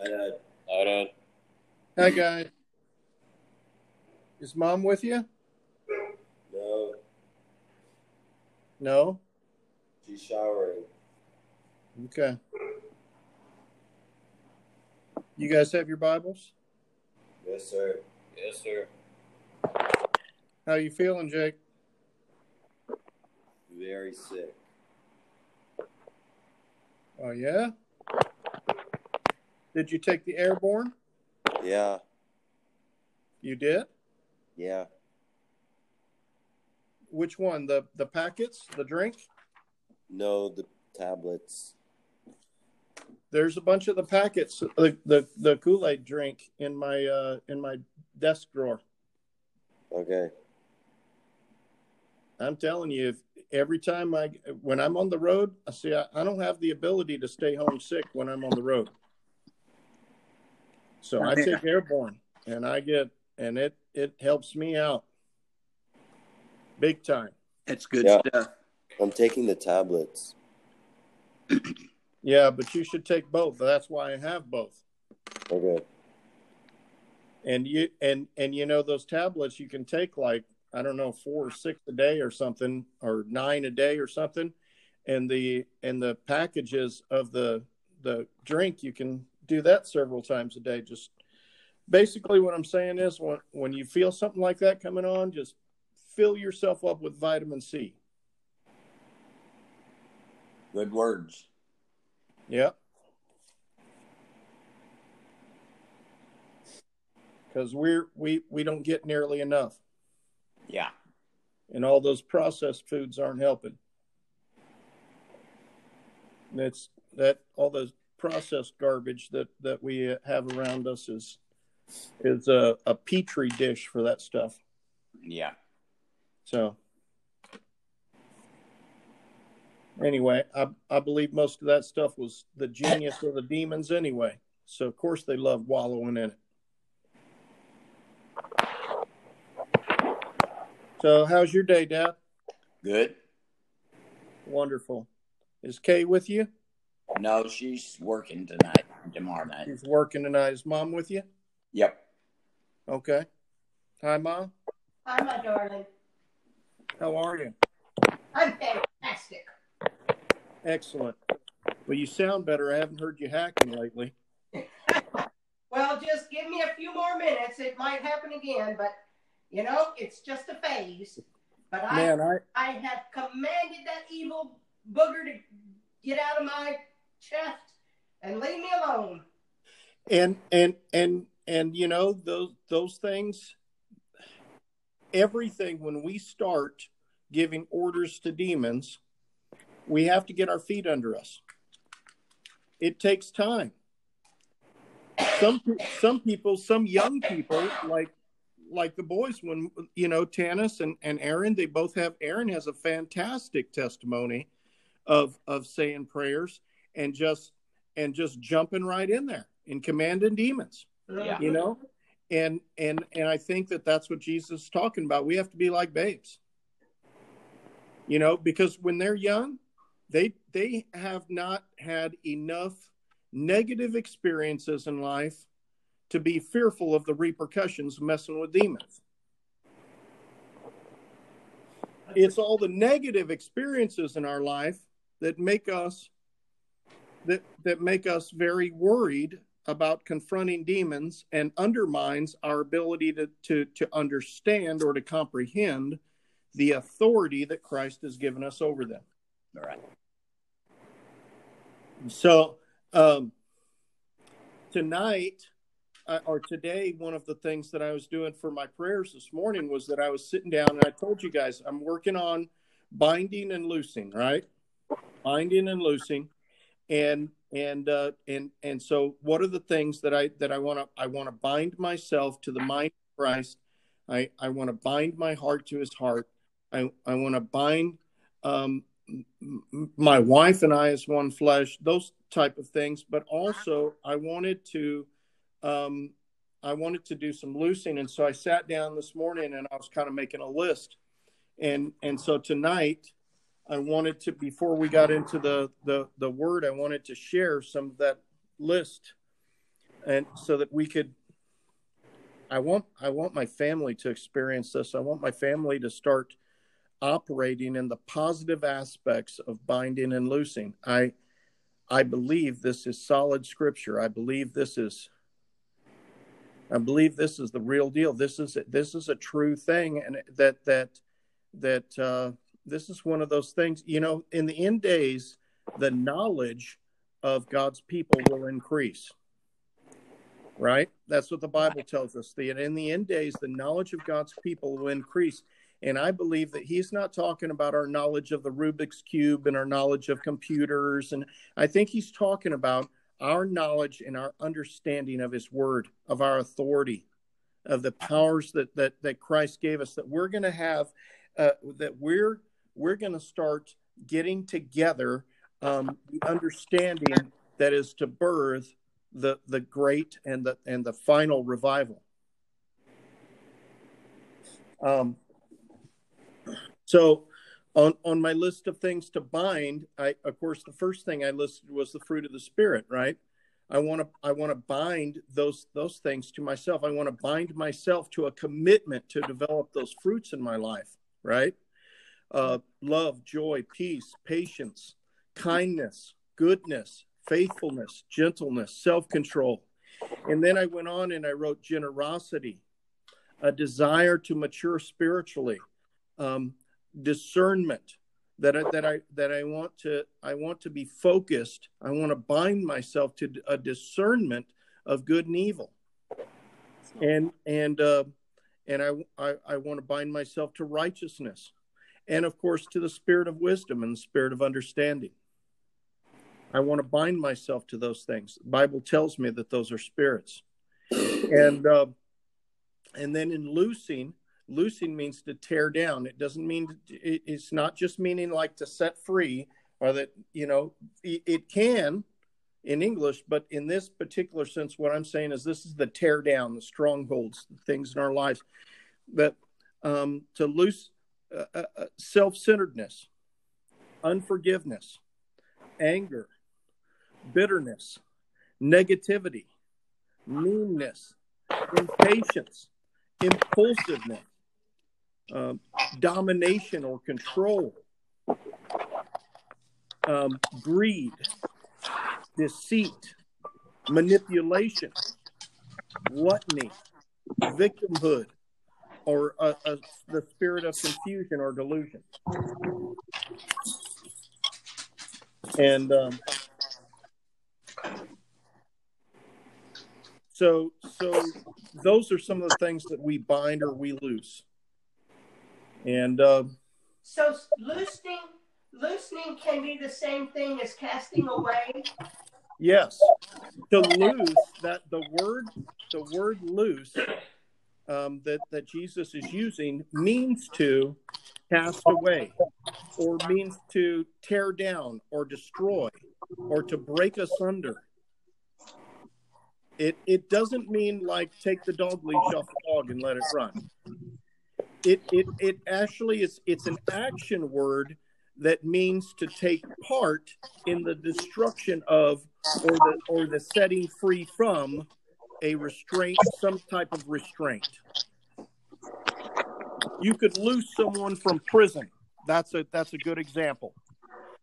Hi, Dad. Hi, Dad. Hi, guys. Is mom with you? No, No. she's showering. Okay. You guys have your Bibles? Yes, sir. Yes, sir. How you feeling, Jake? Very sick. Oh yeah. Did you take the airborne? Yeah, You did. yeah. Which one? The the packets, the drink? No, the tablets. There's a bunch of the packets, the the, the Kool Aid drink in my uh in my desk drawer. Okay. I'm telling you, if every time I when I'm on the road, I see I, I don't have the ability to stay home sick when I'm on the road. So I take airborne and I get and it it helps me out big time. That's good Yeah. stuff. I'm taking the tablets. Yeah, but you should take both. That's why I have both. Okay. And you and and you know those tablets you can take like I don't know four or six a day or something or nine a day or something, and the and the packages of the the drink you can do that several times a day. Just basically what I'm saying is when when you feel something like that coming on, just fill yourself up with vitamin C. Good words. Yep. Because we're we we don't get nearly enough. Yeah. and all those processed foods aren't helping. That's that all the processed garbage that that we have around us is is a, a petri dish for that stuff. Yeah. So anyway, I I believe most of that stuff was the genius of the demons anyway. So of course they love wallowing in it. So how's your day, Dad? Good. Wonderful. Is Kay with you? No, she's working tonight tomorrow night. She's working tonight. Is mom with you? Yep. Okay. Hi, mom. Hi, my darling. How are you? I'm fantastic. Excellent. Well, you sound better. I haven't heard you hacking lately. Well, just give me a few more minutes. It might happen again, but you know, it's just a phase. But I, Man, I I have commanded that evil booger to get out of my chest and leave me alone. and and and and you know those those things. Everything when we start giving orders to demons, we have to get our feet under us. It takes time. Some some people, some young people, like like the boys, when you know Tanis and and Aaron, they both have. Aaron has a fantastic testimony of of saying prayers and just and just jumping right in there and commanding demons Yeah. you know? And and and i think that that's what jesus is talking about. We have to be like babes. You know because when they're young they they have not had enough negative experiences in life to be fearful of the repercussions of messing with demons. It's all the negative experiences in our life that make us that that make us very worried about confronting demons and undermines our ability to to to understand or to comprehend the authority that Christ has given us over them. All right. So um, tonight uh, or today, one of the things that I was doing for my prayers this morning was that I was sitting down and I told you guys I'm working on binding and loosing, right? Binding and loosing, and and uh, and and so what are the things that I that I want to I want to bind myself to the mind of Christ. I I want to bind my heart to His heart. I I want to bind um, my wife and I as one flesh. Those type of things, but also I wanted to um, I wanted to do some loosing, and so I sat down this morning and I was kind of making a list, and and so tonight I wanted to before we got into the the the word, I wanted to share some of that list and so that we could I want I want my family to experience this. I want my family to start operating in the positive aspects of binding and loosing. I I believe this is solid scripture. I believe this is I believe this is the real deal. This is this is a true thing, and that that that uh, this is one of those things. You know, in the end days, the knowledge of God's people will increase right? That's what the Bible tells us. The, in the end days, the knowledge of God's people will increase. And I believe that he's not talking about our knowledge of the Rubik's Cube and our knowledge of computers. And I think he's talking about our knowledge and our understanding of his word, of our authority, of the powers that, that, that Christ gave us, that we're going to have, uh, that we're, we're going to start getting together um, the understanding that is to birth the the great and the and the final revival. Um, so on on my list of things to bind, I of course the first thing I listed was the fruit of the spirit, right? I want to I want to bind those those things to myself. I want to bind myself to a commitment to develop those fruits in my life, right? Uh, love, joy, peace, patience, kindness, goodness, faithfulness, gentleness, self control. And then I went on and I wrote generosity, a desire to mature spiritually, um, discernment that I, that I that I want to I want to be focused. I want to bind myself to a discernment of good and evil, and and uh, and I, I I want to bind myself to righteousness, and of course to the spirit of wisdom and the spirit of understanding. I want to bind myself to those things. The Bible tells me that those are spirits. And uh, and then in loosing, loosing means to tear down. It doesn't mean it, it's not just meaning like to set free or that you know it, it can in English, but in this particular sense, what I'm saying is this is the tear down, the strongholds, the things in our lives that um, to loose uh, uh, uh self-centeredness, unforgiveness, anger, bitterness, negativity, meanness, impatience, impulsiveness, um, domination or control, um, greed, deceit, manipulation, gluttony, victimhood, or uh, uh, the spirit of confusion or delusion. And um, so so those are some of the things that we bind or we loose. And uh, so loosening loosening can be the same thing as casting away? Yes. To loose that the word the word loose um, that that jesus is using means to cast away or means to tear down or destroy or to break asunder it it doesn't mean like take the dog leash off the dog and let it run. It it it actually is it's an action word that means to take part in the destruction of or the or the setting free from a restraint, some type of restraint. You could loose someone from prison. That's a that's a good example.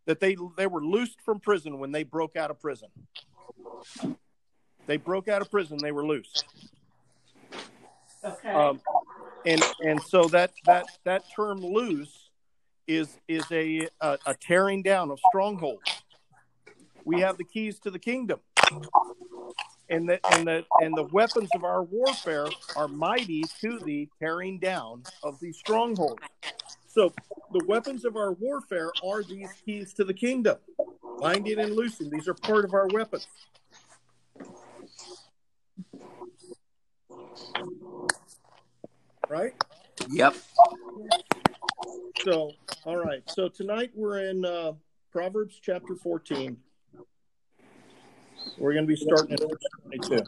That they they were loosed from prison when they broke out of prison. They broke out of prison. They were loose. Okay. Um, and and so that that that term loose is is a, a a tearing down of strongholds. We have the keys to the kingdom, and the and the and the weapons of our warfare are mighty to the tearing down of these strongholds. So the weapons of our warfare are these keys to the kingdom, binding and loosing. These are part of our weapons. Right? Yep. So, all right. So tonight we're in uh, Proverbs chapter 14. We're going to be starting at verse 22.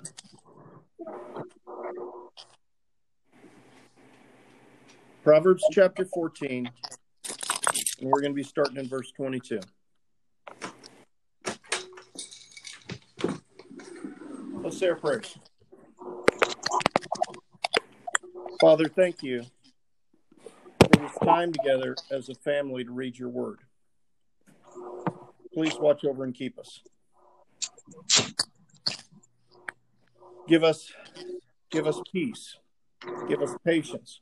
Proverbs chapter 14, and we're going to be starting in verse 22. Let's say our prayers. Father, thank you for this time together as a family to read your word. Please watch over and keep us. Give us give us peace. Give us patience.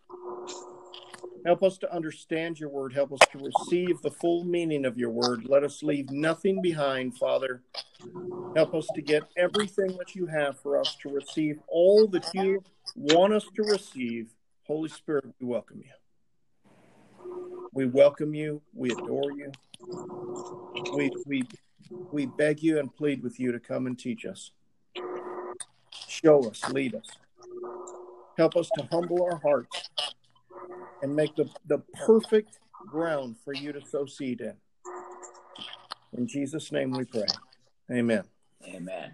Help us to understand your word. Help us to receive the full meaning of your word. Let us leave nothing behind, Father. Help us to get everything that you have for us to receive all that you want us to receive. Holy Spirit, we welcome you. We welcome you. We adore you. We, we, we beg you and plead with you to come and teach us. Show us, lead us. Help us to humble our hearts and make the, the perfect ground for you to sow seed in. In Jesus' name we pray. Amen. Amen.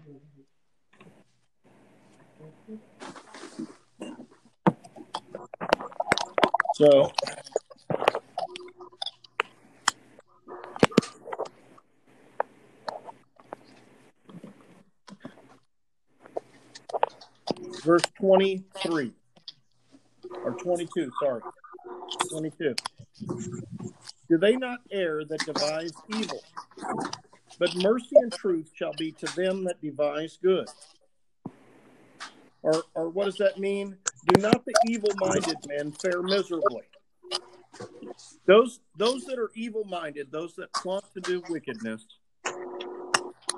So, verse 23 or 22, sorry. 22. Do they not err that devise evil? But mercy and truth shall be to them that devise good. Or, or what does that mean? Do not the evil minded men fare miserably. Those those that are evil minded, those that plot to do wickedness,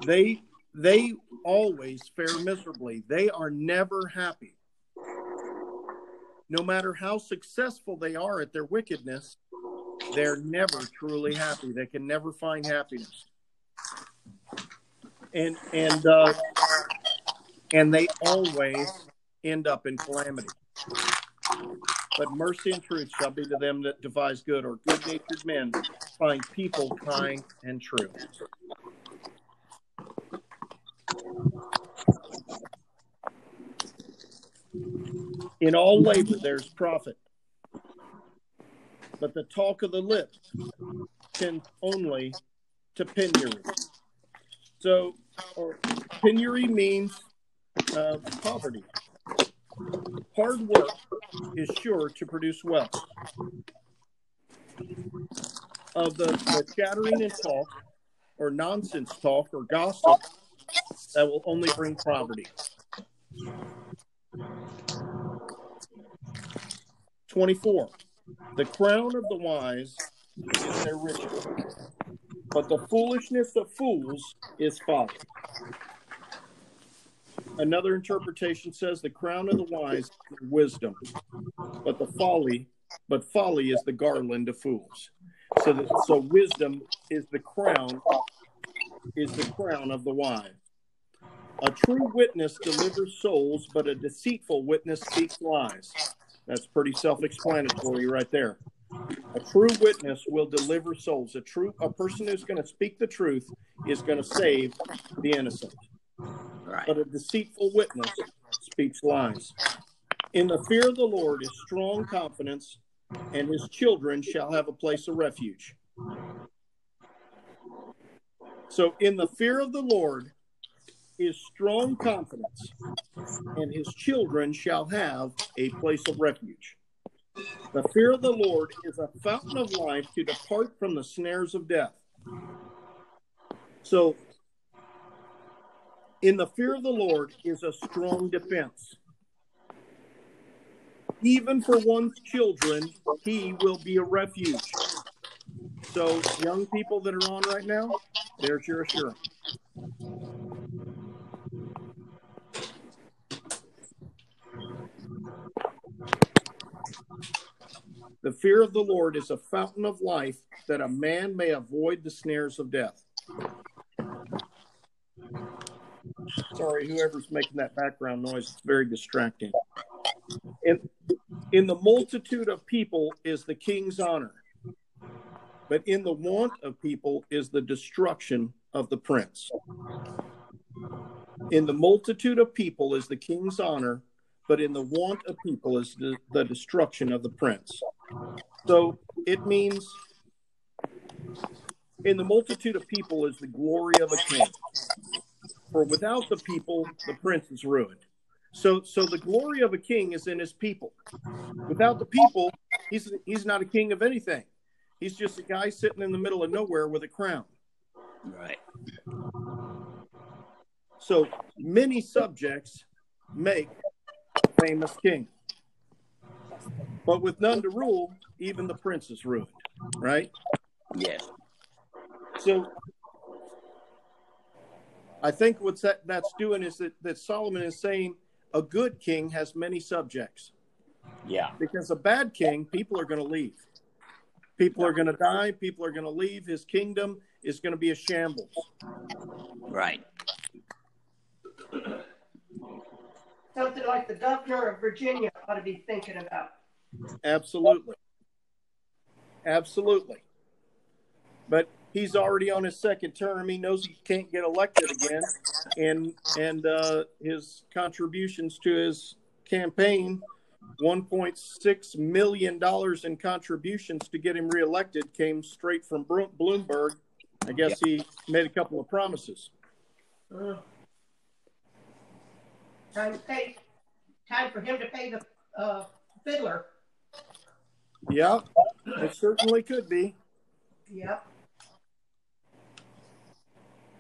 they they always fare miserably. They are never happy. No matter how successful they are at their wickedness, they're never truly happy. They can never find happiness. And and uh, and they always end up in calamity. But mercy and truth shall be to them that devise good, or good natured men find people kind and true. In all labor there's profit, but the talk of the lips tends only to penury. So, penury means uh, poverty. Hard work is sure to produce wealth. Of the, the chattering and talk, or nonsense talk, or gossip, that will only bring poverty. 24. The crown of the wise is their riches, but the foolishness of fools is folly. Another interpretation says the crown of the wise is wisdom, but the folly, but folly is the garland of fools. So, so wisdom is the crown, is the crown of the wise. A true witness delivers souls, but a deceitful witness speaks lies. That's pretty self-explanatory right there. A true witness will deliver souls. A true a person who's going to speak the truth is going to save the innocent. Right. But a deceitful witness speaks lies. In the fear of the Lord is strong confidence, and his children shall have a place of refuge. So, in the fear of the Lord is strong confidence, and his children shall have a place of refuge. The fear of the Lord is a fountain of life to depart from the snares of death. So, in the fear of the Lord is a strong defense. Even for one's children, he will be a refuge. So, young people that are on right now, there's your assurance. The fear of the Lord is a fountain of life that a man may avoid the snares of death. Sorry, whoever's making that background noise, it's very distracting. In, in the multitude of people is the king's honor, but in the want of people is the destruction of the prince. In the multitude of people is the king's honor, but in the want of people is the, the destruction of the prince. So it means in the multitude of people is the glory of a king. For without the people, the prince is ruined. So, so the glory of a king is in his people. Without the people, he's he's not a king of anything. He's just a guy sitting in the middle of nowhere with a crown. Right. So many subjects make a famous king. But with none to rule, even the prince is ruined, right? Yes. So I think what's that that's doing is that, that Solomon is saying a good king has many subjects. Yeah. Because a bad king, people are going to leave. People are going to die. People are going to leave. His kingdom is going to be a shambles. Right. Something like the governor of Virginia ought to be thinking about. Absolutely. Absolutely. But he's already on his second term. He knows he can't get elected again, and and uh, his contributions to his campaign, one point six million dollars in contributions to get him reelected, came straight from Bloomberg. I guess he made a couple of promises. Uh, time to pay. Time for him to pay the uh, fiddler. Yeah, it certainly could be. Yep.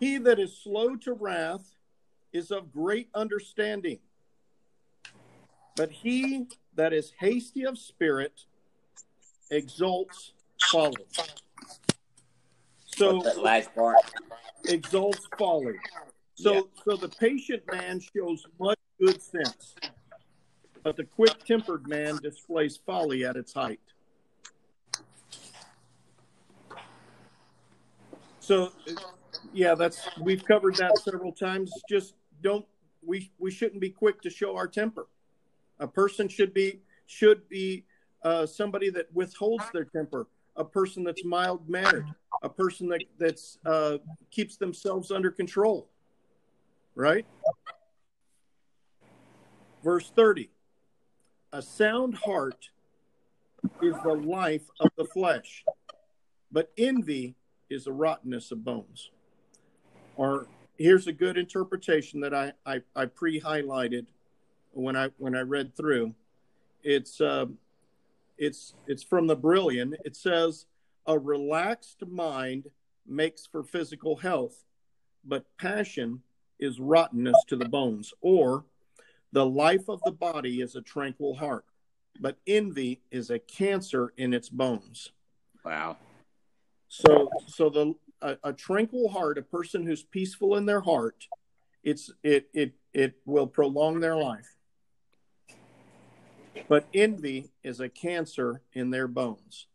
He that is slow to wrath is of great understanding, but he that is hasty of spirit exalts folly. So What's that last part? exalts folly. So Yeah. so the patient man shows much good sense, but the quick-tempered man displays folly at its height. So yeah, that's we've covered that several times. Just don't we we shouldn't be quick to show our temper. A person should be should be uh, somebody that withholds their temper, a person that's mild mannered, a person that that's uh, keeps themselves under control. Right. Verse thirty. A sound heart is the life of the flesh, but envy is the rottenness of bones. Or here's a good interpretation that I I, I pre-highlighted when I when I read through. It's uh, it's it's from the Brilliant. It says a relaxed mind makes for physical health, but passion is rottenness to the bones. Or the life of the body is a tranquil heart, but envy is a cancer in its bones. Wow. So, so the a, a tranquil heart, a person who's peaceful in their heart, it's it it it will prolong their life. But envy is a cancer in their bones.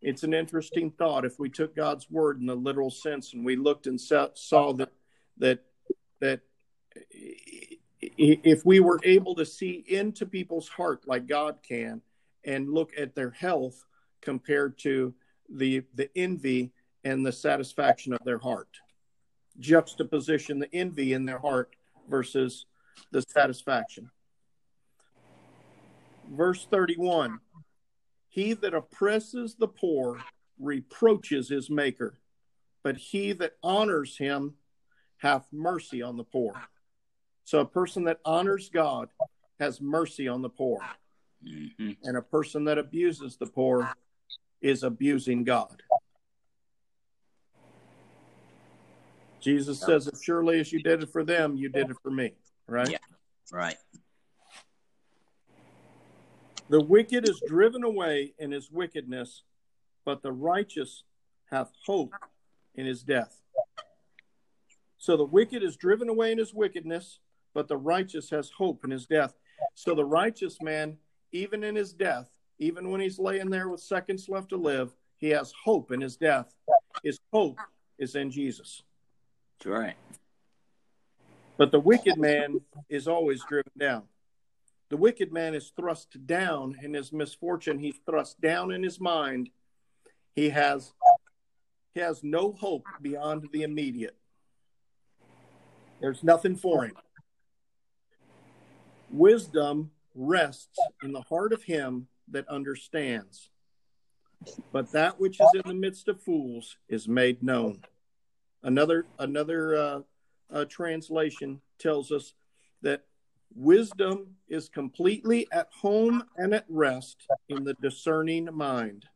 It's an interesting thought. If we took God's word in the literal sense and we looked and saw, saw that that that if we were able to see into people's heart like God can and look at their health compared to the the envy and the satisfaction of their heart. Juxtaposition the envy in their heart versus the satisfaction. Verse 31 he that oppresses the poor reproaches his maker but he that honors him hath mercy on the poor. So a person that honors god has mercy on the poor. Hmm and a person that abuses the poor is abusing God. Jesus says, As surely as you did it for them, you did it for me, right? Yeah. Right. The wicked is driven away in his wickedness, but the righteous hath hope in his death. So the wicked is driven away in his wickedness, but the righteous has hope in his death. So the righteous man, even in his death, even when he's laying there with seconds left to live, he has hope in his death. His hope is in Jesus. That's right. But the wicked man is always driven down. The wicked man is thrust down in his misfortune. He's thrust down in his mind. He has he has no hope beyond the immediate. There's nothing for him. Wisdom rests in the heart of him that understands. But that which is in the midst of fools is made known. Another another uh, uh, translation tells us that wisdom is completely at home and at rest in the discerning mind,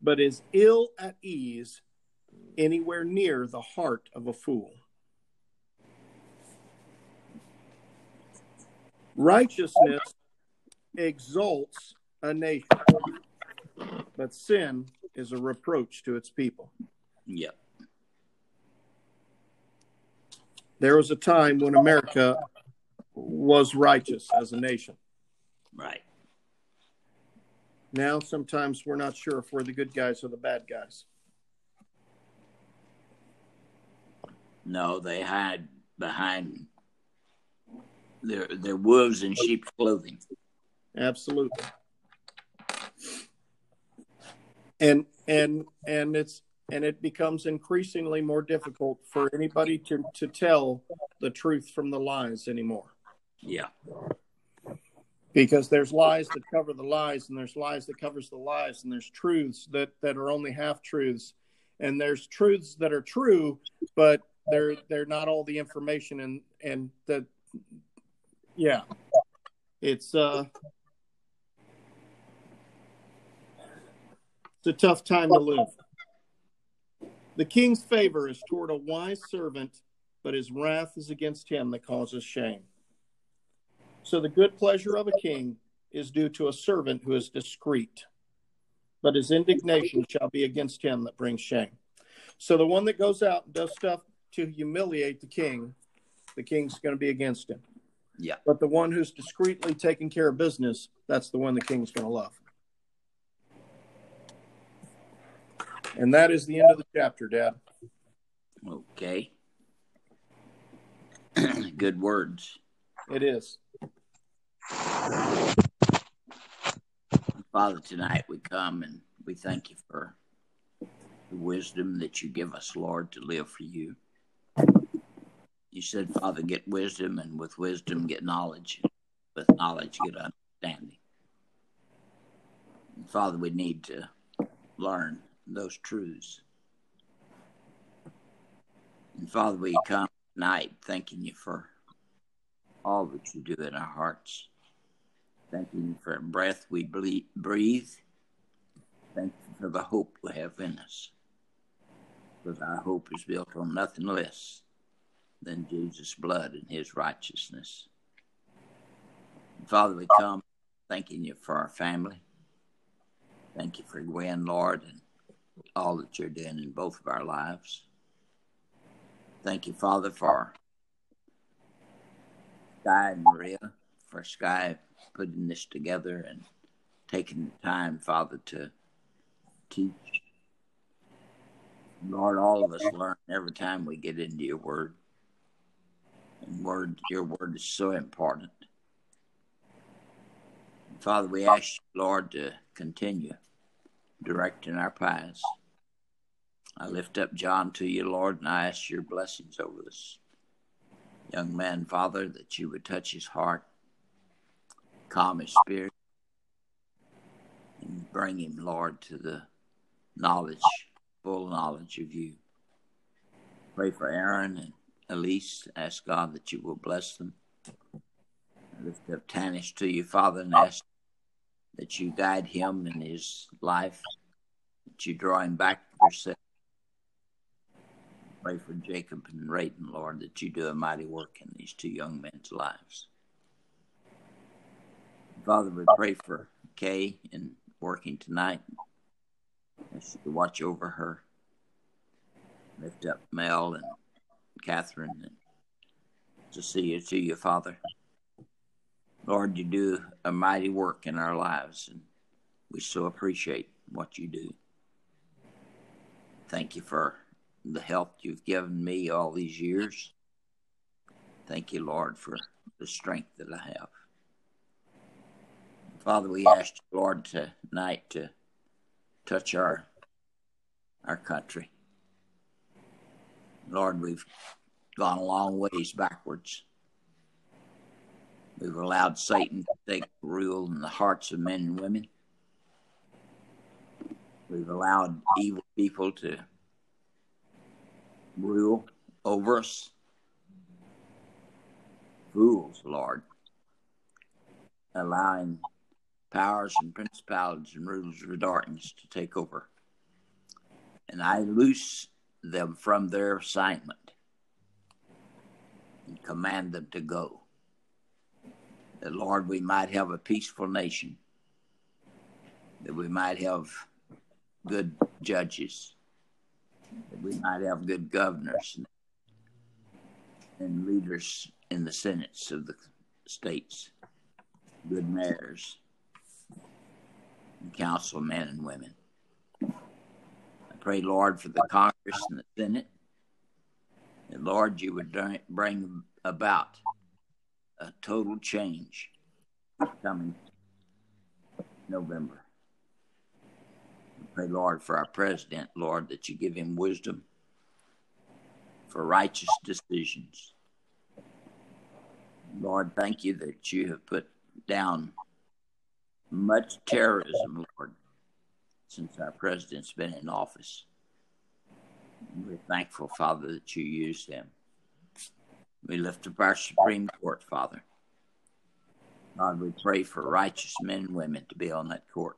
but is ill at ease anywhere near the heart of a fool. Righteousness exalts a nation, but sin is a reproach to its people. Yep. There was a time when America was righteous as a nation. Right. Now, sometimes we're not sure if we're the good guys or the bad guys. No, they hide behind their their wolves in sheep's clothing. Absolutely. And and and it's and it becomes increasingly more difficult for anybody to to tell the truth from the lies anymore. Yeah. because there's lies that cover the lies and there's lies that covers the lies and there's truths that that are only half truths and there's truths that are true but they're they're not all the information and and that yeah it's uh it's a tough time to live the king's favor is toward a wise servant but his wrath is against him that causes shame so the good pleasure of a king is due to a servant who is discreet, but his indignation shall be against him that brings shame. So the one that goes out and does stuff to humiliate the king, the king's going to be against him. Yeah. But the one who's discreetly taking care of business, that's the one the king's going to love. And that is the end of the chapter, Dad. Okay. Good words. It is. Father, tonight we come and we thank you for the wisdom that you give us, Lord, to live for you. You said, Father, get wisdom, and with wisdom, get knowledge. With knowledge, get understanding. And Father, we need to learn those truths. And Father, we come tonight thanking you for all that you do in our hearts. Thanking you for the breath we breathe. Thank you for the hope we have in us. Because our hope is built on nothing less than Jesus' blood and his righteousness. And Father, we come thanking you for our family. Thank you for Gwen, Lord, and all that you're doing in both of our lives. Thank you, Father, for Sky and Maria, for Sky putting this together and taking the time, Father, to teach. Lord, all of us learn every time we get into your word. And word your word is so important. Father, we ask you, Lord, to continue directing our paths. I lift up John to you, Lord, and I ask your blessings over this young man, Father, that you would touch his heart, calm his spirit, and bring him, Lord, to the knowledge, full knowledge of you. Pray for Aaron and Elise. Ask God that you will bless them. I lift up Tanish to you, Father, and oh. ask that you guide him in his life, that you draw him back to yourself. Pray for Jacob and Rayton, Lord, that you do a mighty work in these two young men's lives. Father, we pray for Kay in working tonight. Ask you watch over her. Lift up Mel and Catherine and to see you to you, Father. Lord, you do a mighty work in our lives, and we so appreciate what you do. Thank you for the help you've given me all these years. Thank you, Lord, for the strength that I have. Father, we ask you, Lord, tonight to touch our our country. Lord, we've gone a long ways backwards. We've allowed Satan to take rule in the hearts of men and women. We've allowed evil people to rule over us. fools, Lord, allowing powers and principalities and rulers of darkness to take over. And I loose them from their assignment and command them to go. That, Lord, we might have a peaceful nation, that we might have good judges, that we might have good governors and, leaders in the senates of the states, good mayors, and councilmen and women. I pray, Lord, for the Congress and the Senate, and Lord, you would bring about a total change coming November. We pray, Lord, for our president, Lord, that you give him wisdom for righteous decisions. Lord, thank you that you have put down much terrorism, Lord, since our president's been in office. We're thankful, Father, that you use them. We lift up our Supreme Court, Father. God, we pray for righteous men and women to be on that court.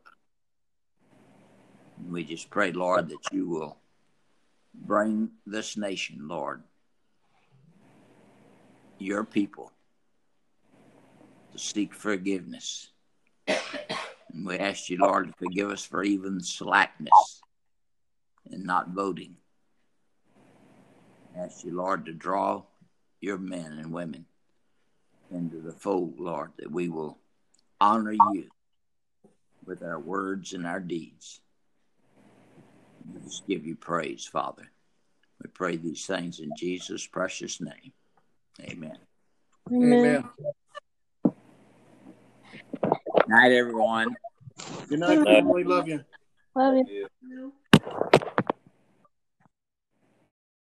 We just pray, Lord, that you will bring this nation, Lord, your people, to seek forgiveness. And we ask you, Lord, to forgive us for even slackness and not voting. ask you, Lord, to draw your men and women into the fold, Lord, that we will honor you with our words and our deeds. We just give you praise, Father. We pray these things in Jesus' precious name. Amen. Amen. Night, everyone. Good night, family. Love you. Love you.